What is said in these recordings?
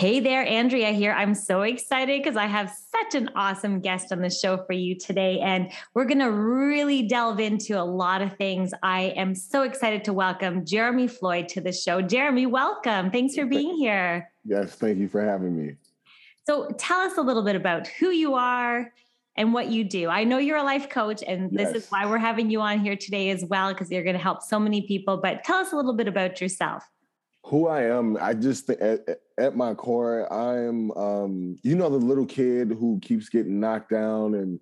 Hey there, Andrea here. I'm so excited because I have such an awesome guest on the show for you today. And we're going to really delve into a lot of things. I am so excited to welcome Jeremy Floyd to the show. Jeremy, welcome. Thanks for being here. Yes, thank you for having me. So, tell us a little bit about who you are and what you do. I know you're a life coach, and this is why we're having you on here today as well, because you're going to help so many people. But tell us a little bit about yourself who I am, I just eh, eh, at, my core, I am um, you know the little kid who keeps getting knocked down and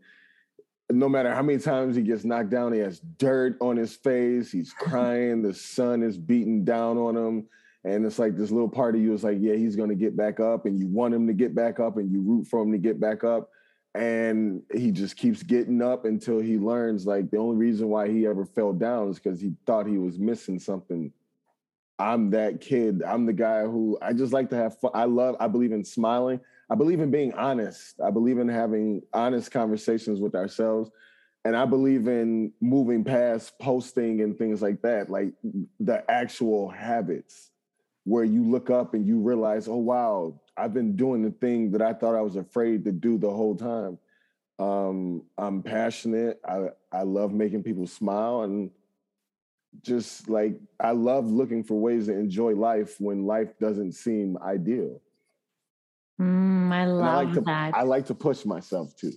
no matter how many times he gets knocked down, he has dirt on his face, he's crying, the sun is beating down on him. And it's like this little part of you is like, yeah, he's gonna get back up, and you want him to get back up and you root for him to get back up. And he just keeps getting up until he learns like the only reason why he ever fell down is because he thought he was missing something I'm that kid. I'm the guy who I just like to have fun. I love, I believe in smiling. I believe in being honest. I believe in having honest conversations with ourselves. And I believe in moving past posting and things like that, like the actual habits where you look up and you realize, oh, wow, I've been doing the thing that I thought I was afraid to do the whole time. Um, I'm passionate. I, I love making people smile. And just like I love looking for ways to enjoy life when life doesn't seem ideal. Mm, I love I like to, that. I like to push myself too.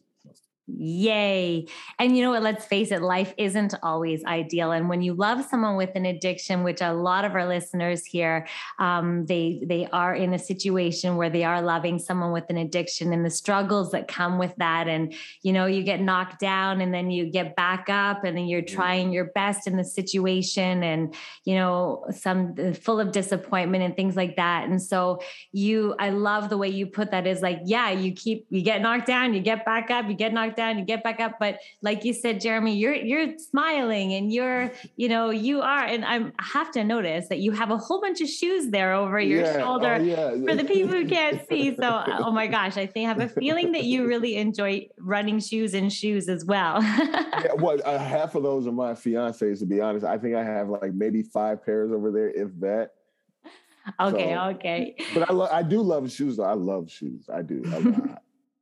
Yay. And you know what? Let's face it, life isn't always ideal. And when you love someone with an addiction, which a lot of our listeners here, um, they they are in a situation where they are loving someone with an addiction and the struggles that come with that. And you know, you get knocked down and then you get back up and then you're trying your best in the situation and you know, some uh, full of disappointment and things like that. And so you I love the way you put that is like, yeah, you keep you get knocked down, you get back up, you get knocked down, you get back up. But like you said, Jeremy, you're you're smiling and you're, you know, you are. And I have to notice that you have a whole bunch of shoes there over your yeah. shoulder oh, yeah. for the people who can't see. So oh my gosh, I think I have a feeling that you really enjoy running shoes and shoes as well. yeah, well, uh, half of those are my fiance's, to be honest. I think I have like maybe five pairs over there, if that. Okay, so, okay. But I, lo- I do love shoes. Though. I love shoes. I do.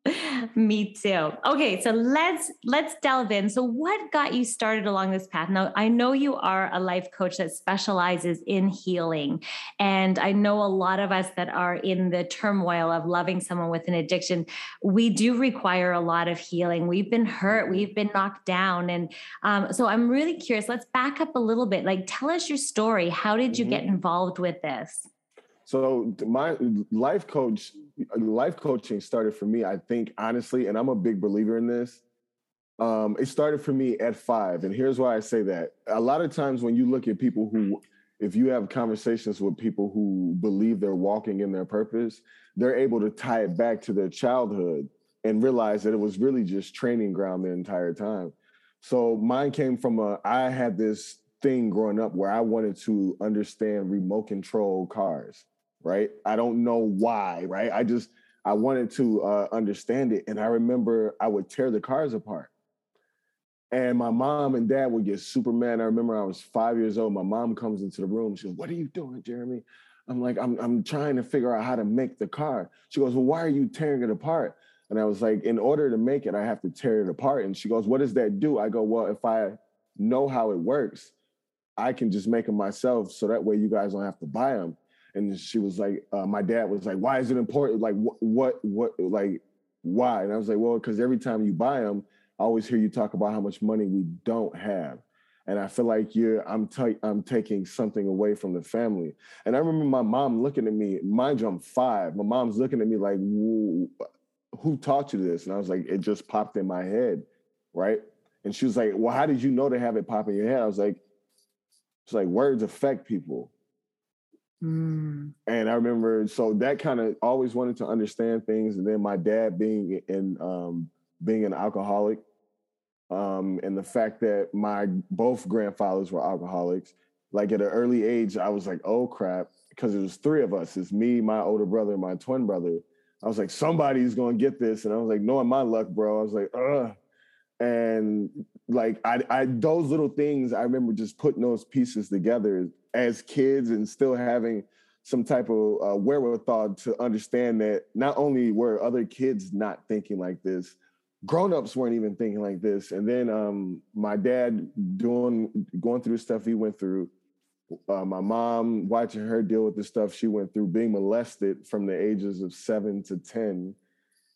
Me too. Okay, so let's let's delve in. So what got you started along this path? Now, I know you are a life coach that specializes in healing, and I know a lot of us that are in the turmoil of loving someone with an addiction, we do require a lot of healing. We've been hurt, we've been knocked down, and um, so I'm really curious. Let's back up a little bit. Like, tell us your story. How did you mm-hmm. get involved with this? So my life coach, life coaching started for me. I think honestly, and I'm a big believer in this. Um, it started for me at five, and here's why I say that. A lot of times when you look at people who, if you have conversations with people who believe they're walking in their purpose, they're able to tie it back to their childhood and realize that it was really just training ground the entire time. So mine came from a. I had this thing growing up where I wanted to understand remote control cars right? I don't know why, right? I just I wanted to uh, understand it, and I remember I would tear the cars apart, and my mom and dad would get super mad. I remember I was five years old. My mom comes into the room. She goes, "What are you doing, Jeremy?" I'm like, "I'm I'm trying to figure out how to make the car." She goes, "Well, why are you tearing it apart?" And I was like, "In order to make it, I have to tear it apart." And she goes, "What does that do?" I go, "Well, if I know how it works, I can just make them myself, so that way you guys don't have to buy them." And she was like, uh, my dad was like, why is it important? Like, what, what, what, like, why? And I was like, well, because every time you buy them, I always hear you talk about how much money we don't have. And I feel like you're, I'm, t- I'm taking something away from the family. And I remember my mom looking at me, mind you, I'm five. My mom's looking at me like, who taught you this? And I was like, it just popped in my head, right? And she was like, well, how did you know to have it pop in your head? I was like, it's like words affect people. Mm. And I remember, so that kind of always wanted to understand things. And then my dad being in, um, being an alcoholic, um, and the fact that my both grandfathers were alcoholics. Like at an early age, I was like, oh crap, because it was three of us. It's me, my older brother, my twin brother. I was like, somebody's gonna get this. And I was like, knowing my luck, bro, I was like, ugh. And like I, I those little things, I remember just putting those pieces together as kids and still having some type of uh, wherewithal to understand that not only were other kids not thinking like this, grown-ups weren't even thinking like this. And then um, my dad doing going through the stuff he went through, uh, my mom watching her deal with the stuff she went through, being molested from the ages of seven to ten,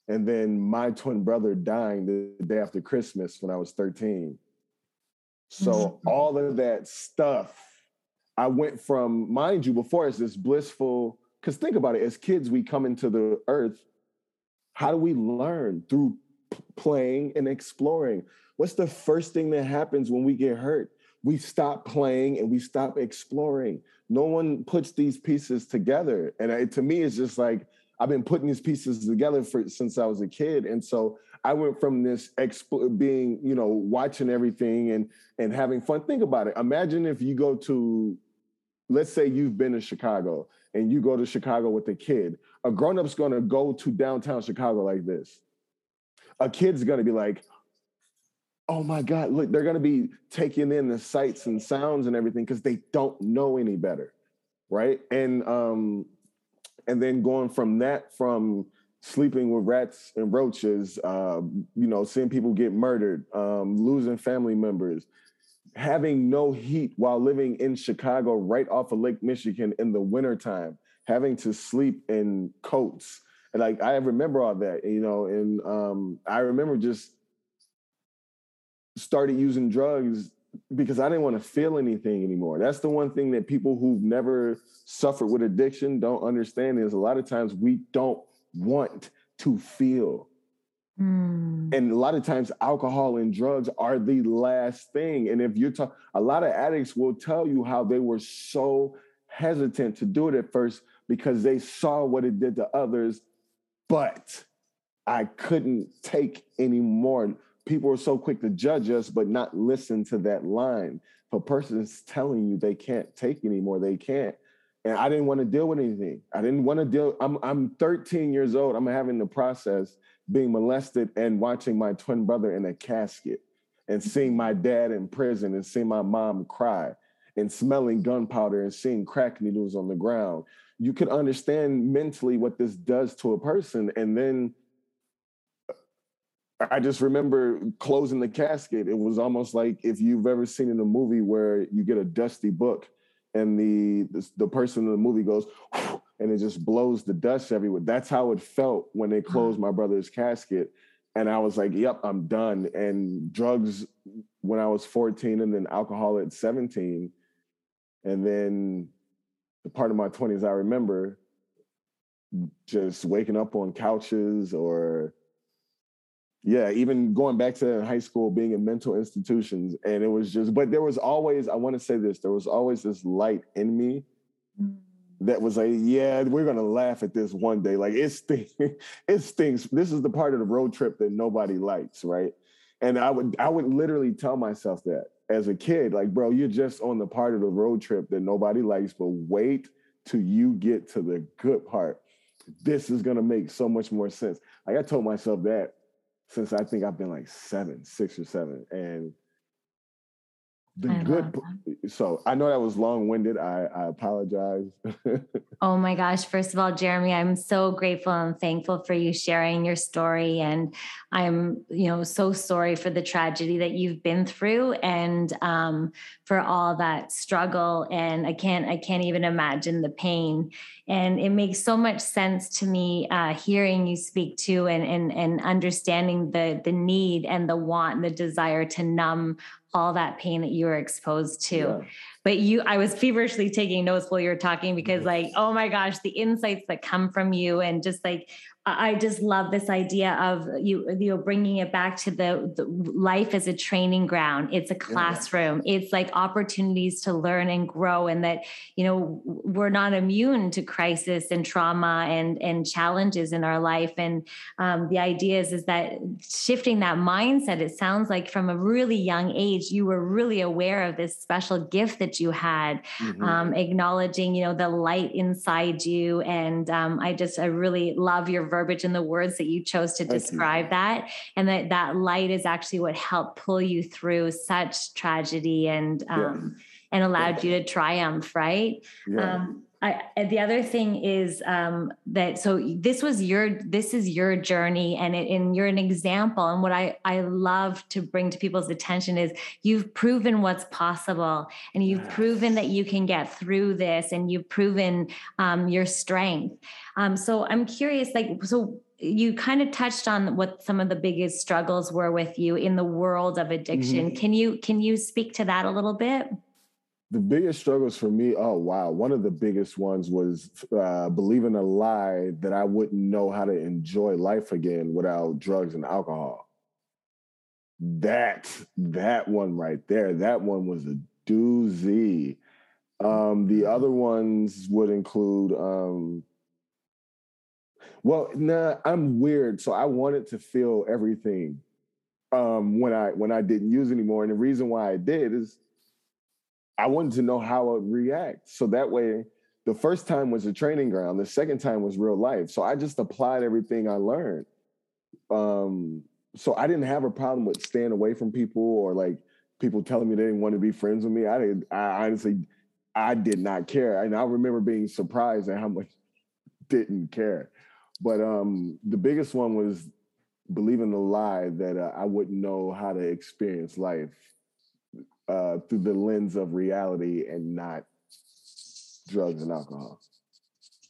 and then my twin brother dying the day after Christmas when I was thirteen. So mm-hmm. all of that stuff I went from, mind you, before it's this blissful, because think about it, as kids, we come into the earth. How do we learn? Through playing and exploring. What's the first thing that happens when we get hurt? We stop playing and we stop exploring. No one puts these pieces together. And to me, it's just like, I've been putting these pieces together for since I was a kid. And so I went from this exp- being, you know, watching everything and and having fun. Think about it. Imagine if you go to, let's say you've been to Chicago and you go to Chicago with a kid. A grown-up's gonna go to downtown Chicago like this. A kid's gonna be like, oh my God, look, they're gonna be taking in the sights and sounds and everything because they don't know any better. Right. And um, and then going from that, from sleeping with rats and roaches, uh, you know, seeing people get murdered, um, losing family members, having no heat while living in Chicago right off of Lake Michigan in the wintertime, having to sleep in coats. And like I remember all that, you know, and um, I remember just started using drugs because I didn't want to feel anything anymore. That's the one thing that people who've never suffered with addiction don't understand is a lot of times we don't want to feel. Mm. And a lot of times, alcohol and drugs are the last thing. And if you're talking, a lot of addicts will tell you how they were so hesitant to do it at first because they saw what it did to others, but I couldn't take anymore. People are so quick to judge us, but not listen to that line. If a person is telling you they can't take anymore, they can't and I didn't want to deal with anything. I didn't want to deal. I'm I'm 13 years old. I'm having the process being molested and watching my twin brother in a casket and mm-hmm. seeing my dad in prison and seeing my mom cry and smelling gunpowder and seeing crack needles on the ground. You could understand mentally what this does to a person. And then I just remember closing the casket. It was almost like if you've ever seen in a movie where you get a dusty book and the, the, the person in the movie goes and it just blows the dust everywhere. That's how it felt when they mm-hmm. closed my brother's casket. And I was like, yep, I'm done. And drugs when I was 14 and then alcohol at 17. And then the part of my 20s I remember just waking up on couches or yeah, even going back to high school, being in mental institutions, and it was just. But there was always, I want to say this, there was always this light in me mm. that was like, yeah, we're gonna laugh at this one day. Like it's stinks. it stinks. This is the part of the road trip that nobody likes, right? And I would, I would literally tell myself that as a kid, like, bro, you're just on the part of the road trip that nobody likes, but wait till you get to the good part. This is gonna make so much more sense. Like I told myself that since I think I've been like seven, six or seven. And the I good so i know that was long-winded. I, I apologize. Oh my gosh first of all jeremy i'm so grateful and thankful for you sharing your story and i'm you know so sorry for the tragedy that you've been through and um, for all that struggle and i can't i can't even imagine the pain. And it makes so much sense to me uh, hearing you speak to and, and and understanding the the need and the want and the desire to numb all that pain that you were exposed to. Yeah. But you, I was feverishly taking notes while you were talking because, like, oh my gosh, the insights that come from you and just like I just love this idea of you, you know, bringing it back to the, the life as a training ground. It's a classroom. Yeah. It's like opportunities to learn and grow, and that you know we're not immune to crisis and trauma and and challenges in our life. And um, the idea is is that shifting that mindset. It sounds like from a really young age you were really aware of this special gift that you had, mm-hmm. um, acknowledging you know the light inside you. And um, I just I really love your verbiage and the words that you chose to describe that and that that light is actually what helped pull you through such tragedy and um, yeah. and allowed yeah. you to triumph right yeah. um, I, the other thing is um, that so this was your this is your journey and, it, and you're an example and what I, I love to bring to people's attention is you've proven what's possible and you've yes. proven that you can get through this and you've proven um, your strength um, so i'm curious like so you kind of touched on what some of the biggest struggles were with you in the world of addiction mm-hmm. can you can you speak to that a little bit the biggest struggles for me oh wow one of the biggest ones was uh, believing a lie that i wouldn't know how to enjoy life again without drugs and alcohol. That that one right there that one was a doozy. Um, the other ones would include um, well nah i'm weird so i wanted to feel everything um, when i when i didn't use anymore and the reason why i did is I wanted to know how I would react. So that way, the first time was a training ground, the second time was real life. So I just applied everything I learned. Um, so I didn't have a problem with staying away from people or like people telling me they didn't want to be friends with me. I didn't, I honestly, I did not care. And I remember being surprised at how much didn't care. But um, the biggest one was believing the lie that uh, I wouldn't know how to experience life uh, through the lens of reality and not drugs and alcohol.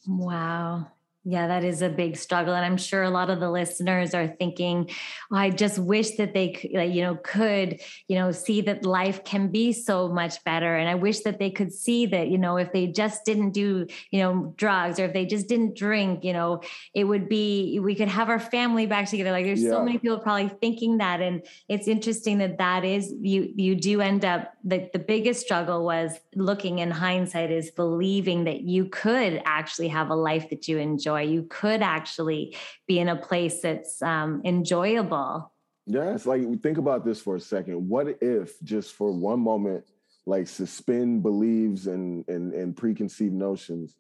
Wow. Yeah, that is a big struggle. And I'm sure a lot of the listeners are thinking, oh, I just wish that they could, you know, could, you know, see that life can be so much better. And I wish that they could see that, you know, if they just didn't do, you know, drugs or if they just didn't drink, you know, it would be, we could have our family back together. Like there's yeah. so many people probably thinking that. And it's interesting that that is, you, you do end up, the, the biggest struggle was looking in hindsight is believing that you could actually have a life that you enjoy joy. You could actually be in a place that's um, enjoyable. Yes, like think about this for a second. What if just for one moment, like suspend beliefs and and, and preconceived notions?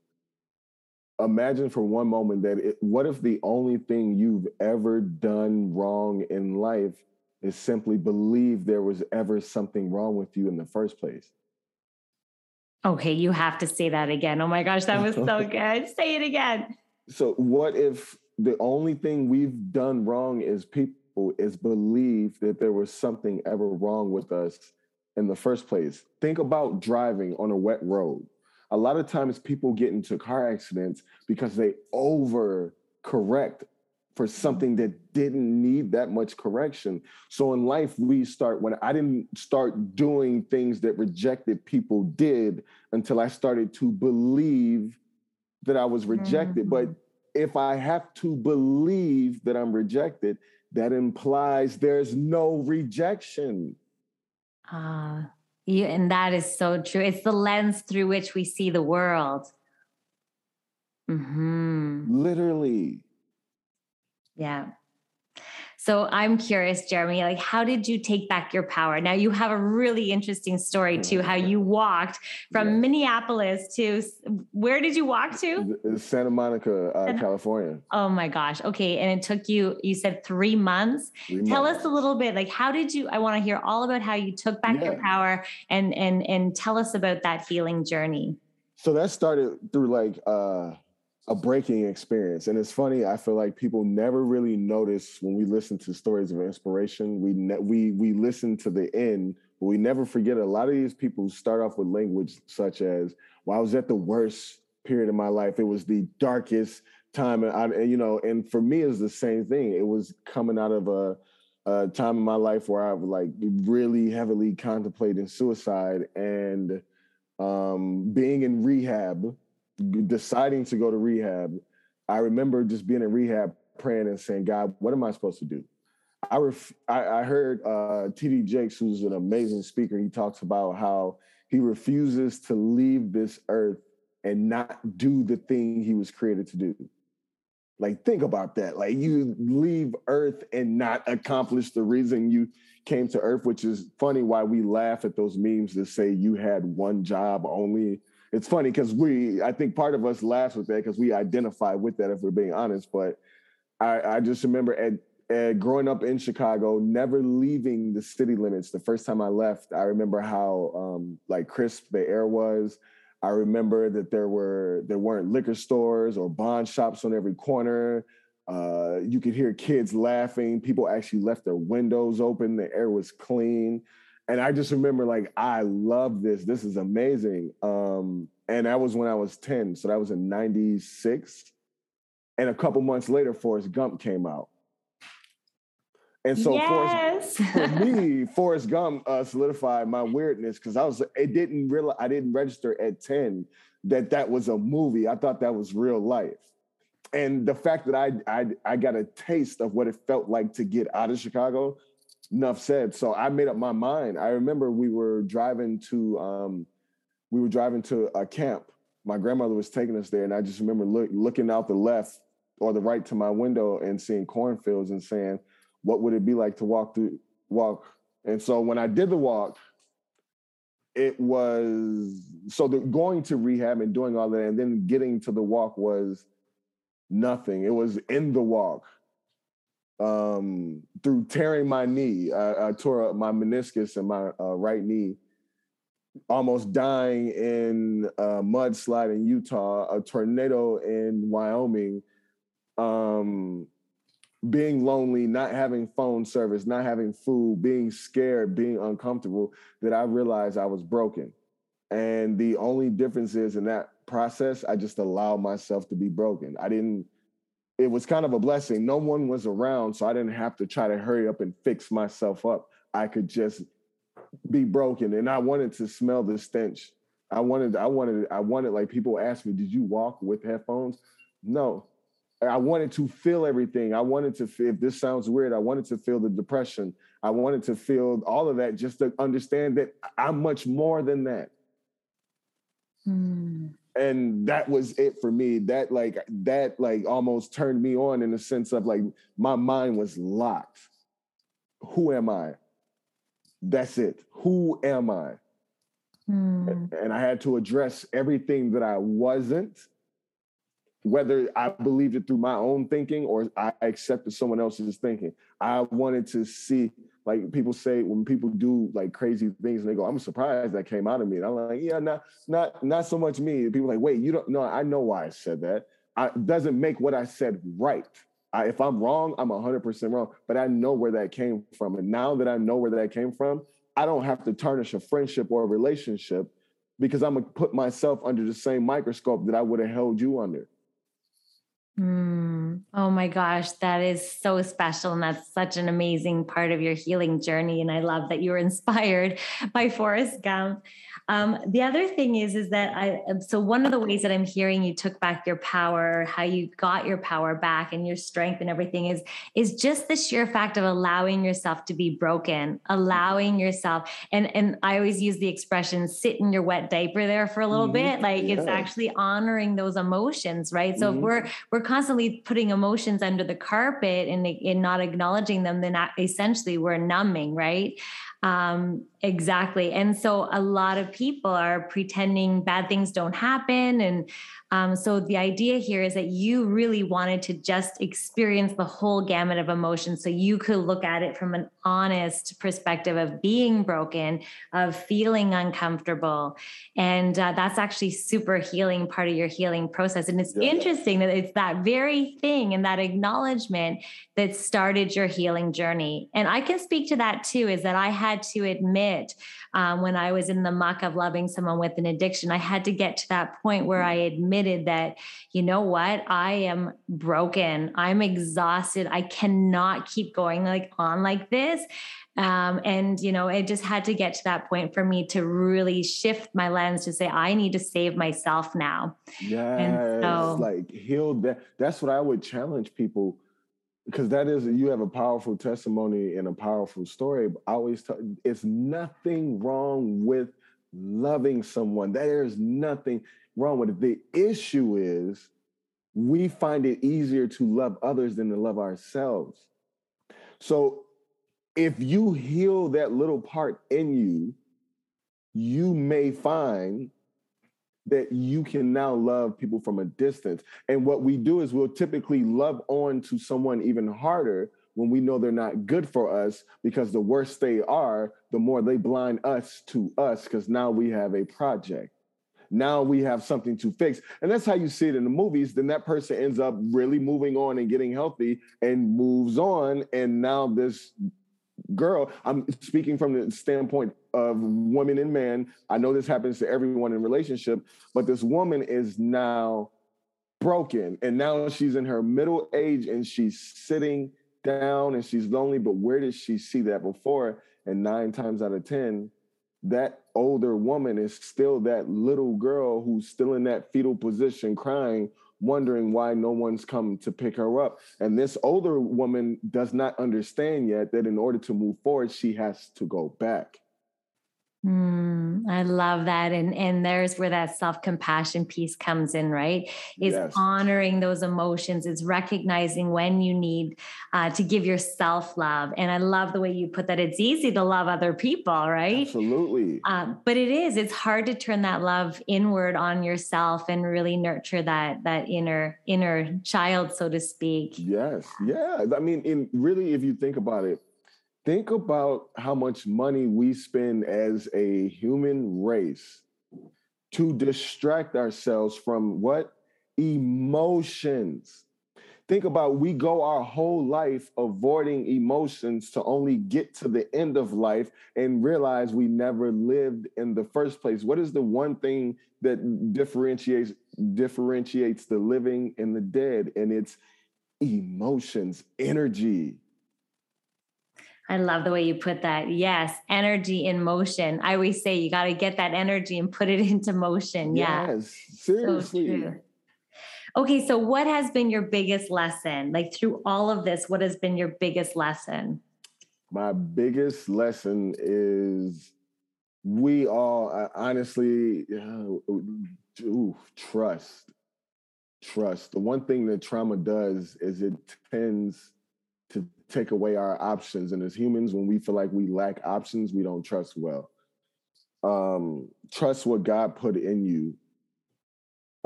Imagine for one moment that it, what if the only thing you've ever done wrong in life is simply believe there was ever something wrong with you in the first place? Okay, you have to say that again. Oh my gosh, that was so good. say it again so what if the only thing we've done wrong is people is believe that there was something ever wrong with us in the first place think about driving on a wet road a lot of times people get into car accidents because they over correct for something that didn't need that much correction. So in life, we start when I didn't start doing things that rejected people did until I started to believe that I was rejected. Mm-hmm. But if I have to believe that I'm rejected, that implies there's no rejection. Ah, uh, yeah, and that is so true. It's the lens through which we see the world. Mm-hmm. Literally. Yeah. So I'm curious, Jeremy, like how did you take back your power? Now you have a really interesting story too, how you walked from. Minneapolis to where did you walk to? Santa Monica, uh, Santa- California. Oh my gosh. Okay. And it took you, you said three months. Three Tell months. us a little bit, like how did you, I want to hear all about how you took back yeah. your power and, and, and tell us about that healing journey. So that started through like, uh, a breaking experience. And it's funny, I feel like people never really notice when we listen to stories of inspiration. We ne- we we listen to the end, but we never forget a lot of these people start off with language such as, "Well, I was at the worst period of my life. It was the darkest time." And, I, and you know, and for me, it's the same thing. It was coming out of a, a time in my life where I was like really heavily contemplating suicide and um, being in rehab deciding to go to rehab, I remember just being in rehab praying and saying, God, what am I supposed to do? I, ref- I, I heard uh, TD Jakes, who's an amazing speaker, he talks about how he refuses to leave this earth and not do the thing he was created to do. Like, think about that. Like, you leave earth and not accomplish the reason you came to earth, which is funny why we laugh at those memes that say you had one job only it's funny because we, I think part of us laughs with that because we identify with that if we're being honest. But I, I just remember at, at growing up in Chicago, never leaving the city limits. The first time I left, I remember how um, like crisp the air was. I remember that there were there weren't liquor stores or bond shops on every corner. Uh, you could hear kids laughing. People actually left their windows open. The air was clean and I just remember like I love this. This is amazing. Um, and that was when I was 10. So that was in 96. And a couple months later, Forrest Gump came out. And so yes. Forrest, for me, Forrest Gump uh, solidified my weirdness because I was it didn't realize I didn't register at 10 that that was a movie. I thought that was real life. And the fact that I I I got a taste of what it felt like to get out of Chicago enough said. So I made up my mind. I remember we were driving to um, we were driving to a camp. My grandmother was taking us there, and I just remember look, looking out the left or the right to my window and seeing cornfields and saying, "What would it be like to walk through walk?" And so when I did the walk, it was so the going to rehab and doing all that, and then getting to the walk was nothing. It was in the walk um, through tearing my knee. I, I tore up my meniscus in my uh, right knee, almost dying in a mudslide in Utah, a tornado in Wyoming, um, being lonely, not having phone service, not having food, being scared, being uncomfortable, that I realized I was broken. And the only difference is in that process, I just allowed myself to be broken. I didn't it was kind of a blessing. No one was around, so I didn't have to try to hurry up and fix myself up. I could just be broken, and I wanted to smell the stench. I wanted, I wanted, I wanted. Like people ask me, "Did you walk with headphones?" No, I wanted to feel everything. I wanted to feel. If this sounds weird, I wanted to feel the depression. I wanted to feel all of that, just to understand that I'm much more than that. Hmm and that was it for me. That like that like almost turned me on in the sense of like my mind was locked. Who am i? That's it. Who am i? Mm. and i had to address everything that i wasn't whether i believed it through my own thinking or i accepted someone else's thinking. I wanted to see like people say when people do like crazy things and they go, I'm surprised that came out of me. And I'm like, yeah, not not not so much me. People like, wait, you don't know. I know why I said that. I doesn't make what I said right. I, if I'm wrong, I'm 100% wrong, but I know where that came from. And now that I know where that came from, I don't have to tarnish a friendship or a relationship because I'm gonna put myself under the same microscope that I would have held you under. Mm. Oh my gosh, that is so special. And that's such an amazing part of your healing journey. And I love that you were inspired by Forrest Gump. Um, the other thing is, is that I, um, so one of the ways that I'm hearing you took back your power, how you got your power back and your strength and everything is, is just the sheer fact of allowing yourself to be broken, allowing yourself. And, and I always use the expression, sit in your wet diaper there for a little mm-hmm. bit. Like yeah. it's actually honoring those emotions, right? So mm-hmm. if we're, we're constantly putting emotions under the carpet and, and not acknowledging them, then essentially we're numbing, right? Um, exactly. And so a lot of people are pretending bad things don't happen. And um, so the idea here is that you really wanted to just experience the whole gamut of emotions so you could look at it from an honest perspective of being broken, of feeling uncomfortable. And uh, that's actually super healing part of your healing process. And it's yeah. interesting that it's that very thing and that acknowledgement that started your healing journey. And I can speak to that too, is that I had to admit um, when I was in the muck of loving someone with an addiction, I had to get to that point where I admitted that, you know what, I am broken. I'm exhausted. I cannot keep going like on like this. Um, and you know, it just had to get to that point for me to really shift my lens to say, I need to save myself now. Yeah, so, like heal that. That's what I would challenge people because that is you have a powerful testimony and a powerful story. I always tell it's nothing wrong with loving someone. There is nothing wrong with it. The issue is we find it easier to love others than to love ourselves. So if you heal that little part in you, you may find that you can now love people from a distance. And what we do is we'll typically love on to someone even harder when we know they're not good for us because the worse they are, the more they blind us to us because now we have a project. Now we have something to fix. And that's how you see it in the movies. Then that person ends up really moving on and getting healthy and moves on. And now this girl, I'm speaking from the standpoint of women and men. I know this happens to everyone in relationship, but this woman is now broken and now she's in her middle age and she's sitting down and she's lonely, but where did she see that before? And nine times out of 10, that older woman is still that little girl who's still in that fetal position crying wondering why no one's come to pick her up. And this older woman does not understand yet that in order to move forward, she has to go back. Mm, I love that. And and there's where that self-compassion piece comes in, right? Is yes. honoring those emotions, is recognizing when you need uh, to give yourself love. And I love the way you put that. It's easy to love other people, right? Absolutely. Um, but it is, it's hard to turn that love inward on yourself and really nurture that that inner inner child, so to speak. Yes. Yeah. I mean, in really, if you think about it, think about how much money we spend as a human race to distract ourselves from what? Emotions. Think about we go our whole life avoiding emotions to only get to the end of life and realize we never lived in the first place. What is the one thing that differentiates differentiates the living and the dead? And it's emotions energy I love the way you put that. Yes, energy in motion. I always say you got to get that energy and put it into motion. Yeah. Yes, seriously. So okay, so what has been your biggest lesson? Like through all of this, what has been your biggest lesson? My biggest lesson is we all uh, honestly uh, ooh, trust. Trust. The one thing that trauma does is it tends to take away our options. And as humans, when we feel like we lack options, we don't trust well. Um, trust what God put in you.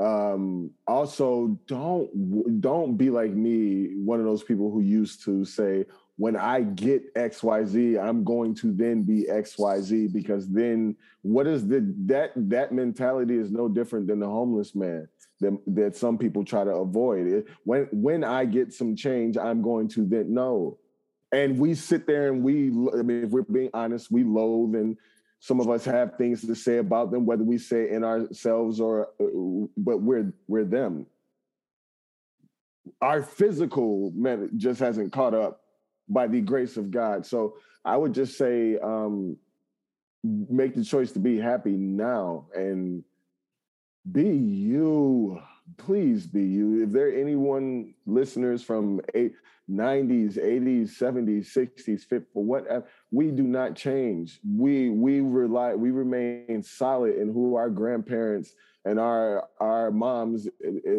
Um, also, don't don't be like me, one of those people who used to say, when I get XYZ, I'm going to then be XYZ because then what is the that that mentality is no different than the homeless man that, that some people try to avoid. When when I get some change, I'm going to then know. And we sit there and we, I mean, if we're being honest, we loathe and some of us have things to say about them, whether we say in ourselves or, uh, but we're we're them. Our physical man just hasn't caught up by the grace of God. So I would just say, um, make the choice to be happy now and be you. Please be you. If there anyone listeners from eight, 90s, 80s, 70s, 60s, fit for whatever, we do not change. We we rely, we remain solid in who our grandparents and our our moms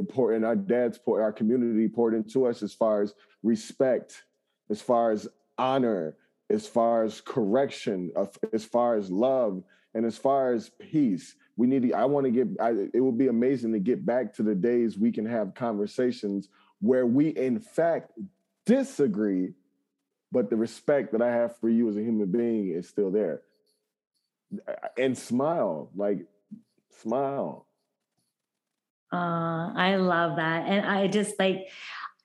poured and our dads poured, our community poured into us as far as respect, as far as honor, as far as correction, as far as love, and as far as peace. We need to, I want to get, I, it would be amazing to get back to the days we can have conversations where we, in fact, disagree, but the respect that I have for you as a human being is still there. And smile, like, smile. Uh, I love that. And I just like,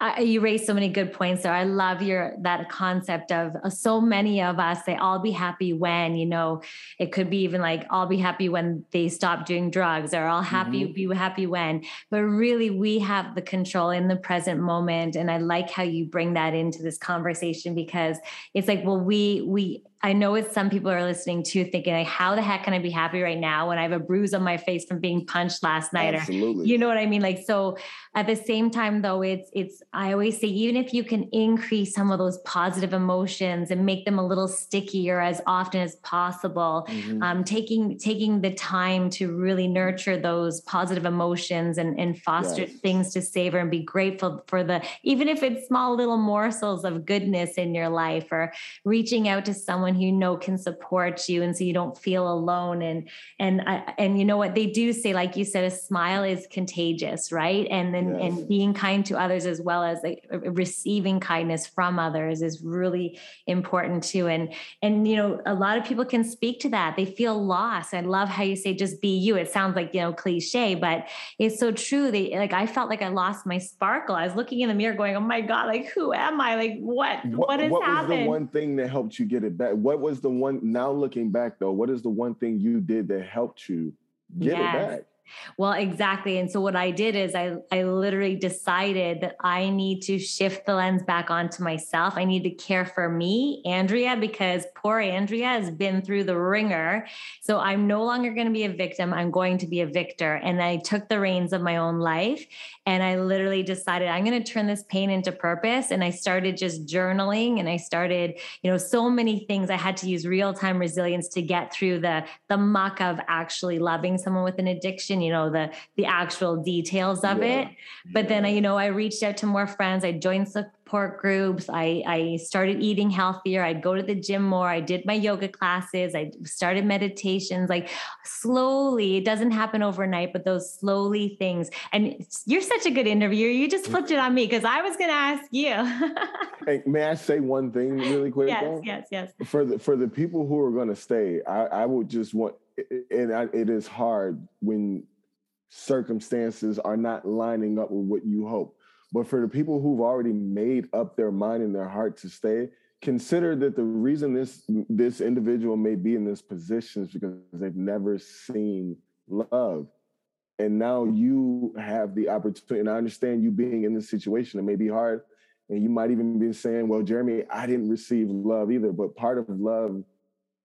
I, you raised so many good points there. I love your that concept of uh, so many of us. They all be happy when you know it could be even like I'll be happy when they stop doing drugs, or I'll happy mm-hmm. be happy when. But really, we have the control in the present moment, and I like how you bring that into this conversation because it's like, well, we we I know it's some people are listening to thinking like, how the heck can I be happy right now when I have a bruise on my face from being punched last night? Absolutely. Or, you know what I mean? Like, so at the same time though, it's, it's, I always say, even if you can increase some of those positive emotions and make them a little stickier as often as possible, mm-hmm. um, taking, taking the time to really nurture those positive emotions and, and foster yes. things to savor and be grateful for the, even if it's small little morsels of goodness in your life or reaching out to someone someone you know can support you and so you don't feel alone. And and and you know what? They do say like you said a smile is contagious right? And then yes. and being kind to others as well as like receiving kindness from others is really important too. And and you know a lot of people can speak to that. They feel lost. I love how you say just be you. It sounds like you know cliche but it's so true. They like i felt like i lost my sparkle. I was looking in the mirror going oh my god like who am i? Like what what, what has what happened was the one thing that helped you get it back what was the one now looking back though what is the one thing you did that helped you get yes. it back well, exactly. And so what I did is I I literally decided that I need to shift the lens back onto myself. I need to care for me, Andrea, because poor Andrea has been through the ringer. So I'm no longer going to be a victim. I'm going to be a victor. And I took the reins of my own life and I literally decided I'm going to turn this pain into purpose. And I started just journaling and I started, you know, so many things. I had to use real-time resilience to get through the the muck of actually loving someone with an addiction you know the the actual details of yeah. it but then I, you know i reached out to more friends i joined support groups i i started eating healthier i'd go to the gym more i did my yoga classes i started meditations like slowly it doesn't happen overnight but those slowly things and you're such a good interviewer you just flipped it on me because i was going to ask you hey, may i say one thing really quick yes though? yes yes for the for the people who are going to stay i i would just want and it is hard when circumstances are not lining up with what you hope. But for the people who've already made up their mind and their heart to stay, consider that the reason this this individual may be in this position is because they've never seen love. And now you have the opportunity, and I understand you being in this situation, it may be hard. And you might even be saying, Well, Jeremy, I didn't receive love either. But part of love,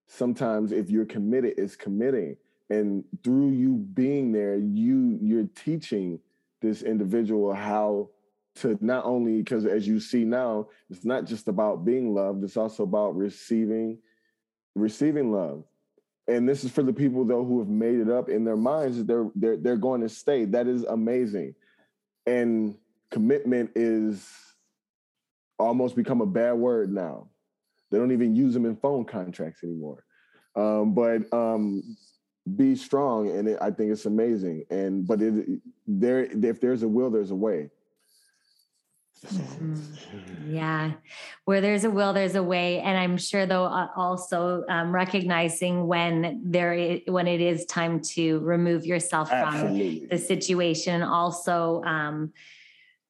sometimes if you're committed, is committing. And through you being there you you're teaching this individual how to not only because as you see now it's not just about being loved it's also about receiving receiving love. And this is for the people though who have made it up in their minds that they're they're, they're going to stay. That is amazing. And commitment is almost become a bad word now they don't even use them in phone contracts anymore um, but um, be strong and it, i think it's amazing and but it there if there's a will there's a way mm-hmm. yeah where there's a will there's a way and i'm sure though uh, also um, recognizing when there is, when it is time to remove yourself Absolutely. from the situation also um,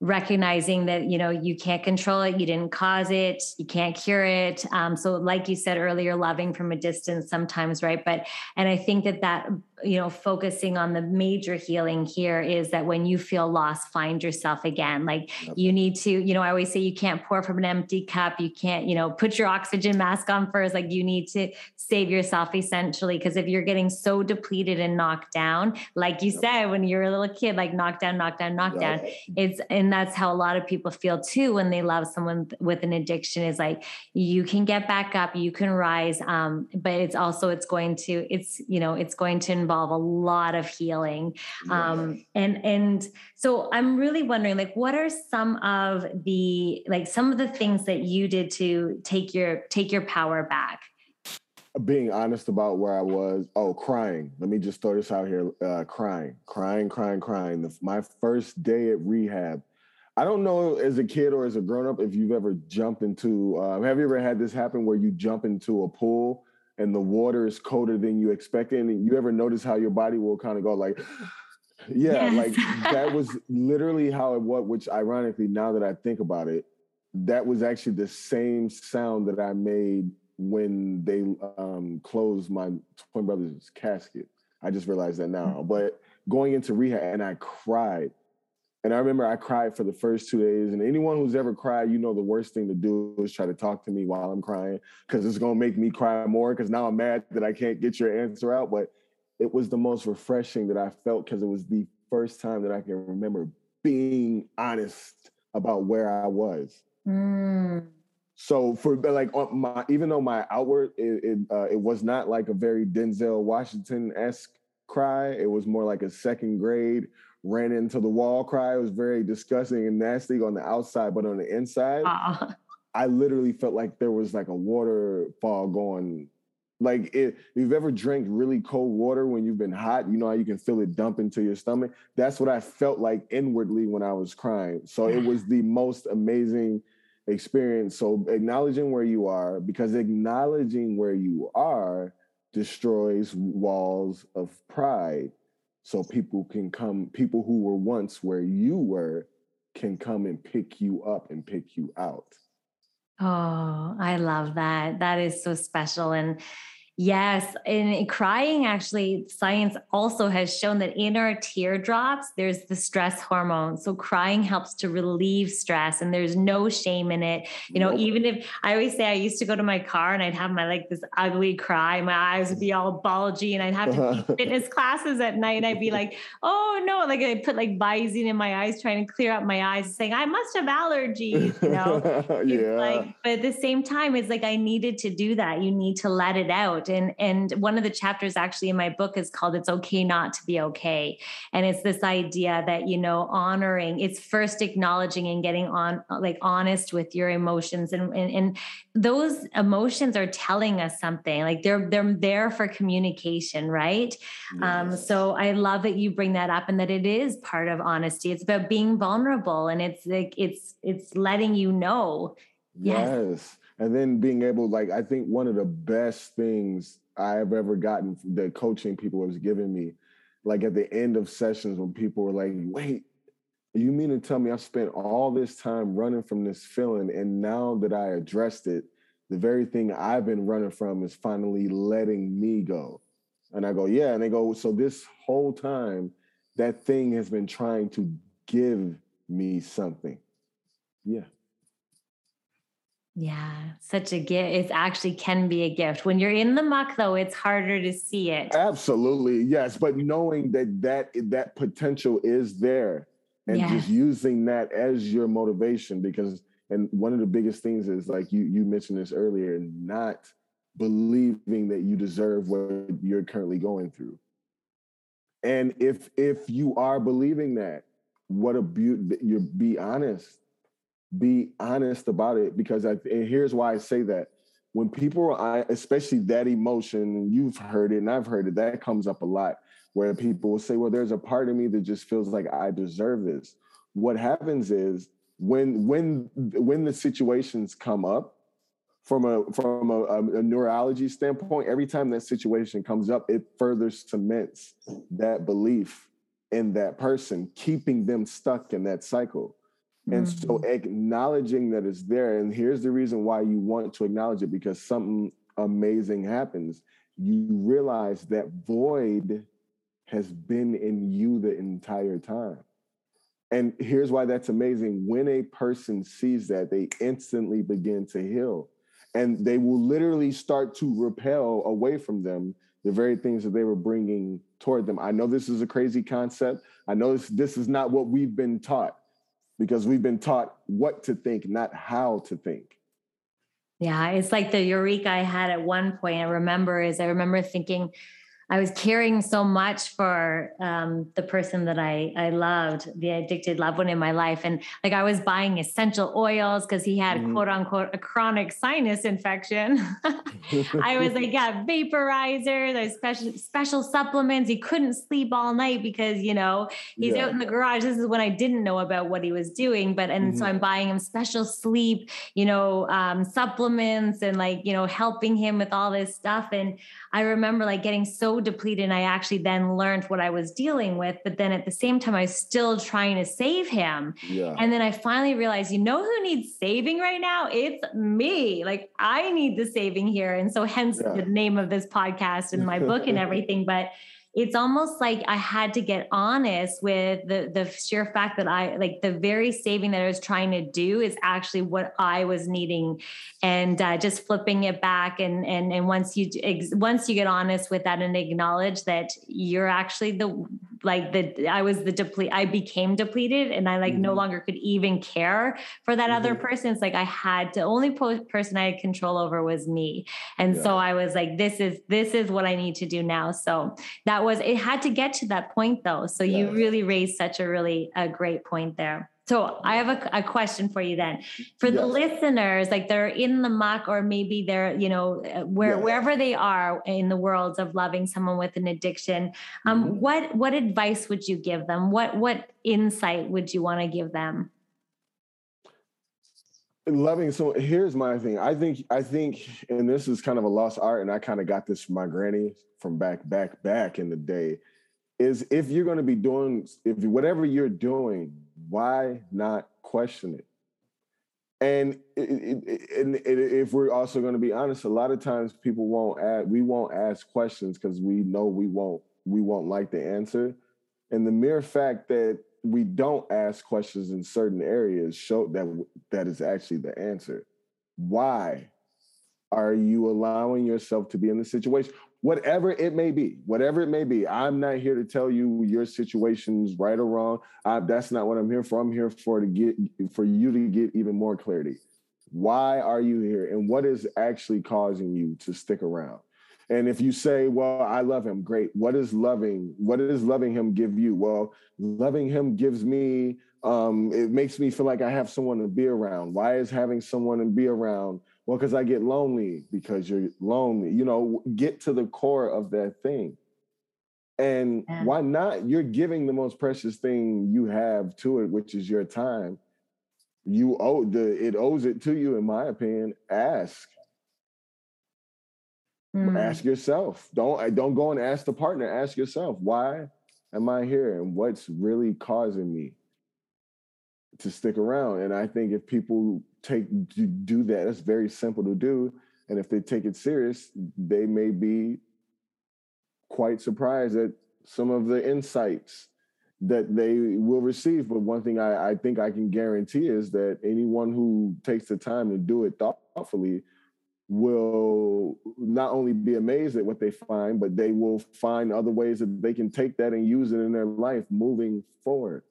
recognizing that you know you can't control it you didn't cause it you can't cure it um, so like you said earlier loving from a distance sometimes right but and i think that that you know focusing on the major healing here is that when you feel lost find yourself again like yep. you need to you know i always say you can't pour from an empty cup you can't you know put your oxygen mask on first like you need to save yourself essentially because if you're getting so depleted and knocked down like you yep. said when you're a little kid like knocked down knocked down knocked yep. down it's and that's how a lot of people feel too when they love someone with an addiction is like you can get back up you can rise um, but it's also it's going to it's you know it's going to involve a lot of healing um, and and so i'm really wondering like what are some of the like some of the things that you did to take your take your power back being honest about where I was. Oh, crying. Let me just throw this out here. Uh, crying, crying, crying, crying. The, my first day at rehab. I don't know as a kid or as a grown up if you've ever jumped into. Uh, have you ever had this happen where you jump into a pool and the water is colder than you expected. And you ever notice how your body will kind of go like, yeah, yes. like that was literally how it was, which ironically, now that I think about it, that was actually the same sound that I made when they um, closed my twin brother's casket. I just realized that now. Mm-hmm. But going into rehab and I cried and I remember I cried for the first two days. And anyone who's ever cried, you know, the worst thing to do is try to talk to me while I'm crying because it's going to make me cry more because now I'm mad that I can't get your answer out. But it was the most refreshing that I felt because it was the first time that I can remember being honest about where I was. Mm. So for like my, even though my outward it it, uh, it was not like a very Denzel Washington esque cry, it was more like a second grade ran into the wall cry. It was very disgusting and nasty on the outside, but on the inside, I literally felt like there was like a waterfall going. Like if you've ever drank really cold water when you've been hot, you know how you can feel it dump into your stomach. That's what I felt like inwardly when I was crying. So it was the most amazing experience. So acknowledging where you are, because acknowledging where you are destroys walls of pride so people can come people who were once where you were can come and pick you up and pick you out. Oh i love that. That is so special. And Yes. And crying, actually, science also has shown that in our teardrops, there's the stress hormone. So crying helps to relieve stress and there's no shame in it. You know, even if I always say I used to go to my car and I'd have my like this ugly cry, my eyes would be all bulgy and I'd have to do fitness classes at night. And I'd be like, oh no, like I put like Visine in my eyes, trying to clear up my eyes, saying, I must have allergies, you know? yeah. Like, but at the same time, it's like I needed to do that. You need to let it out and and one of the chapters actually in my book is called it's okay not to be okay. And it's this idea that you know honoring it's first acknowledging and getting on like honest with your emotions. And and, and those emotions are telling us something like they're they're there for communication right? Um, yes. um so i love that you bring that up and that it is part of honesty. It's about being vulnerable and it's like it's it's letting you know yes, yes and then being able like i think one of the best things i've ever gotten the coaching people was giving me like at the end of sessions when people were like wait you mean to tell me i spent all this time running from this feeling and now that i addressed it the very thing i've been running from is finally letting me go? And i go yeah. And they go so this whole time that thing has been trying to give me something. Yeah yeah, such a gift. It actually can be a gift. When you're in the muck, though, it's harder to see it. Absolutely, yes. But knowing that that that potential is there, and yes. just using that as your motivation, because and one of the biggest things is like you you mentioned this earlier, not believing that you deserve what you're currently going through. And if if you are believing that, what a beauty! You be honest be honest about it because I, and here's why I say that. When people are especially that emotion you've heard it and I've heard it that comes up a lot where people will say well there's a part of me that just feels like I deserve this. What happens is when when when the situations come up from a from a, a, neurology standpoint every time that situation comes up it further cements that belief in that person keeping them stuck in that cycle And mm-hmm. so acknowledging that it's there, and here's the reason why you want to acknowledge it because something amazing happens. You realize that void has been in you the entire time. And here's why that's amazing. When a person sees that, they instantly begin to heal. And they will literally start to repel away from them the very things that they were bringing toward them. I know this is a crazy concept. I know this, this is not what we've been taught because we've been taught what to think, not how to think. Yeah, it's like the eureka I had at one point. I remember is I remember thinking, I was caring so much for um, the person that I I loved, the addicted loved one in my life, and like I was buying essential oils because he had mm-hmm. quote unquote a chronic sinus infection. I was like, yeah, vaporizer, those special special supplements. He couldn't sleep all night because you know he's yeah. out in the garage. This is when I didn't know about what he was doing, but and mm-hmm. so I'm buying him special sleep, you know, um, supplements and like you know helping him with all this stuff. And I remember like getting so depleted and I actually then learned what I was dealing with. But then at the same time, I was still trying to save him. Yeah. And then I finally realized, you know who needs saving right now? It's me. Like I need the saving here. And so hence yeah. the name of this podcast and my book and everything. But it's almost like I had to get honest with the the sheer fact that I like the very saving that I was trying to do is actually what I was needing, and uh, just flipping it back and and and once you once you get honest with that and acknowledge that you're actually the like the I was the deplete I became depleted and I like mm-hmm. no longer could even care for that mm-hmm. other person. It's like I had to only po- person I had control over was me, and yeah. so I was like, this is this is what I need to do now. So that was it had to get to that point though. So yeah. you really raised such a really a great point there. So I have a, a, question for you then. For yes. the listeners, like they're in the muck, or maybe they're, you know, where yes. wherever they are in the world of loving someone with an addiction, um, mm-hmm. what what advice would you give them? What what insight would you want to give them? Loving so here's my thing. I think I think, and this is kind of a lost art, and I kind of got this from my granny from back back back in the day. Is if you're going to be doing if whatever you're doing why not question it? And, it, it, and if we're also going to be honest, a lot of times people won't ask, we won't ask questions because we know we won't we won't like the answer. And the mere fact that we don't ask questions in certain areas show that that is actually the answer. Why are you allowing yourself to be in the situation? Whatever it may be, whatever it may be. I'm not here to tell you your situation's right or wrong. I, that's not what I'm here for. I'm here for to get for you to get even more clarity. Why are you here, and what is actually causing you to stick around? And if you say, "Well, I love him," great. What is loving? What does loving him give you? Well, loving him gives me. Um, it makes me feel like I have someone to be around. Why is having someone to be around well, because I get lonely because you're lonely. You know, get to the core of that thing. And yeah. why not? You're giving the most precious thing you have to it, which is your time. You owe the it owes it to you, in my opinion. Ask. Mm. Ask yourself. Don't don't go and ask the partner. Ask yourself, why am I here? And what's really causing me to stick around? And I think if people take to do that. It's very simple to do, and if they take it serious, they may be quite surprised at some of the insights that they will receive. But one thing I, I think I can guarantee is that anyone who takes the time to do it thoughtfully will not only be amazed at what they find, but they will find other ways that they can take that and use it in their life moving forward.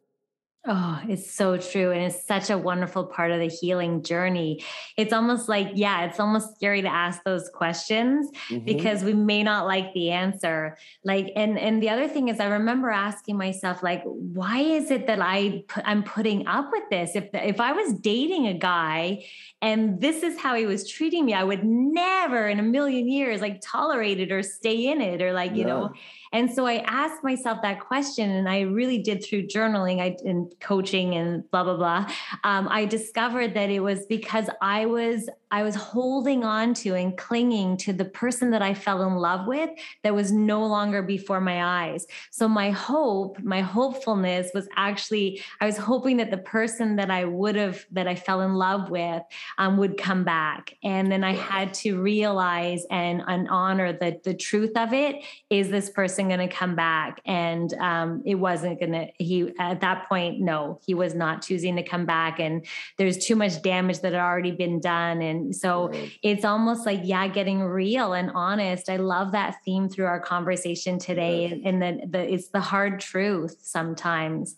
Oh, it's so true. And it's such a wonderful part of the healing journey. It's almost like, yeah, it's almost scary to ask those questions mm-hmm. because we may not like the answer. Like, and and the other thing is I remember asking myself, like, why is it that I I'm putting up with this? If if I was dating a guy and this is how he was treating me, I would never in a million years like tolerate it or stay in it or like, you yeah. know. And so I asked myself that question, and I really did through journaling I, and coaching and blah blah blah. Um, I discovered that it was because I was I was holding on to and clinging to the person that I fell in love with that was no longer before my eyes. So my hope, my hopefulness was actually I was hoping that the person that I would have that I fell in love with um, would come back, and then I had to realize and, and honor that the truth of it is this person going to come back, and um, it wasn't going to. He at that point, no, he was not choosing to come back, and there's too much damage that had already been done, and so right. it's almost like, yeah, getting real and honest. I love that theme through our conversation today. And the, the it's the hard truth sometimes.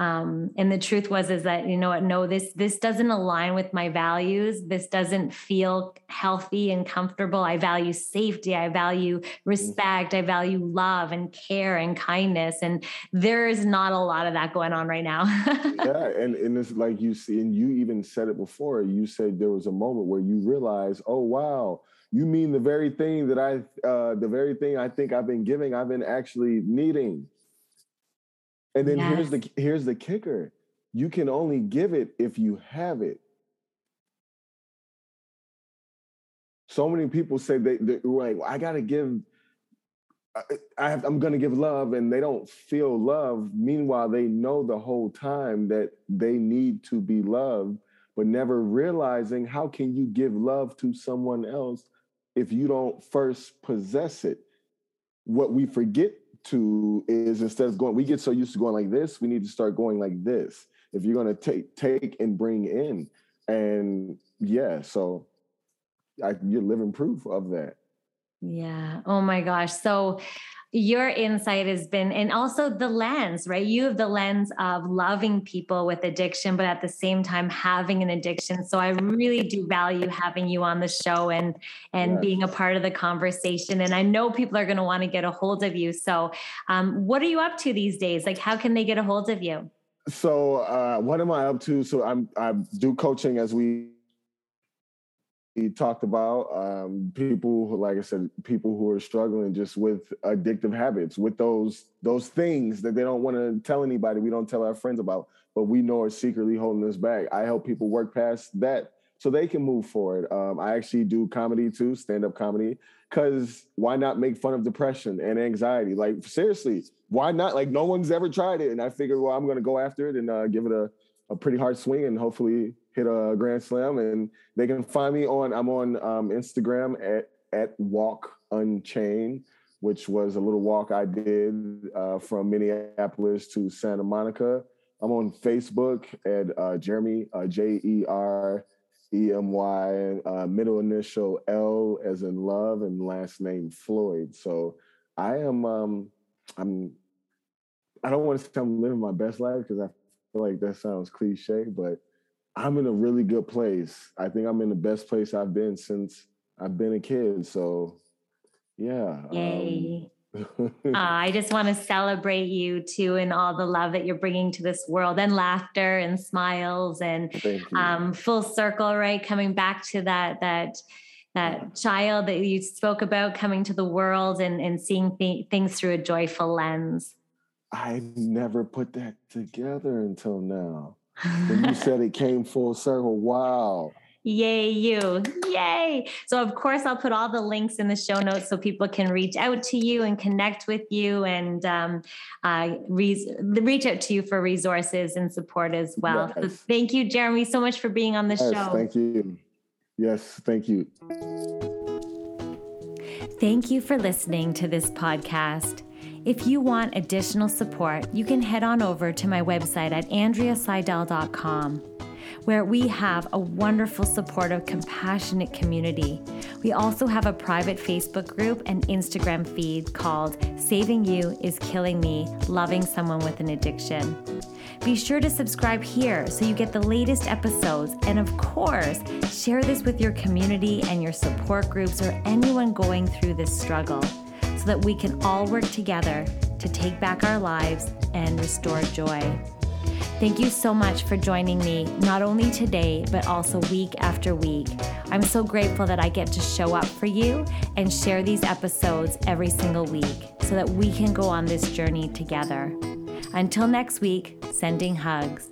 Um, and the truth was is that you know what no this this doesn't align with my values. This doesn't feel healthy and comfortable. I value safety. I value respect. I value love and care and kindness. And there is not a lot of that going on right now. Yeah and, and it's like you see and you even said it before. You said there was a moment where you realized oh wow you mean the very thing that i uh, the very thing i think i've been giving i've been actually needing and then yes. here's the here's the kicker. You can only give it if you have it. So many people say they, they're like, well, I gotta give, I have, I'm gonna give love, and they don't feel love. Meanwhile, they know the whole time that they need to be loved, but never realizing how can you give love to someone else if you don't first possess it? What we forget to is instead of going, we get so used to going like this, we need to start going like this. If you're to take take and bring in, and yeah, so I, you're living proof of that. Yeah. Oh my gosh. So your insight has been and also the lens right? You have the lens of loving people with addiction but at the same time having an addiction. So i really do value having you on the show and and yes. being a part of the conversation. And i know people are going to want to get a hold of you. So um, what are you up to these days? Like how can they get a hold of you? So uh, what am i up to? So i'm i do coaching as we he talked about um, people like I said, people who are struggling just with addictive habits, with those those things that they don't want to tell anybody. We don't tell our friends about, but we know are secretly holding us back. I help people work past that so they can move forward. Um, I actually do comedy too, stand up comedy, because why not make fun of depression and anxiety? Like seriously, why not? Like no one's ever tried it, and I figured, well, I'm going to go after it and uh, give it a a pretty hard swing and hopefully hit a grand slam. And they can find me on I'm on um, Instagram at at Walk Unchained, which was a little walk I did uh, from Minneapolis to Santa Monica. I'm on Facebook at uh, Jeremy uh, J E R E M Y, uh, middle initial L as in love, and last name Floyd. So I am um, I'm I don't want to say I'm living my best life because I feel like that sounds cliche, but I'm in a really good place. I think I'm in the best place I've been since I've been a kid. So, yeah. Yay. Um, uh, I just want to celebrate you too and all the love that you're bringing to this world and laughter and smiles and um, full circle, right? Coming back to that, that, that child that you spoke about coming to the world and, and seeing th- things through a joyful lens. I never put that together until now. When you said it came full circle, wow. Yay, you. Yay. So, of course, I'll put all the links in the show notes so people can reach out to you and connect with you and um, uh, re- reach out to you for resources and support as well. Yes. So thank you, Jeremy, so much for being on the yes, show. Thank you. Yes, thank you. Thank you for listening to this podcast. If you want additional support, you can head on over to my website at andreaseydel.com, where we have a wonderful, supportive, compassionate community. We also have a private Facebook group and Instagram feed called Saving You is Killing Me Loving Someone with an Addiction. Be sure to subscribe here so you get the latest episodes. And of course, share this with your community and your support groups or anyone going through this struggle so that we can all work together to take back our lives and restore joy. Thank you so much for joining me, not only today, but also week after week. I'm so grateful that I get to show up for you and share these episodes every single week so that we can go on this journey together. Until next week, sending hugs.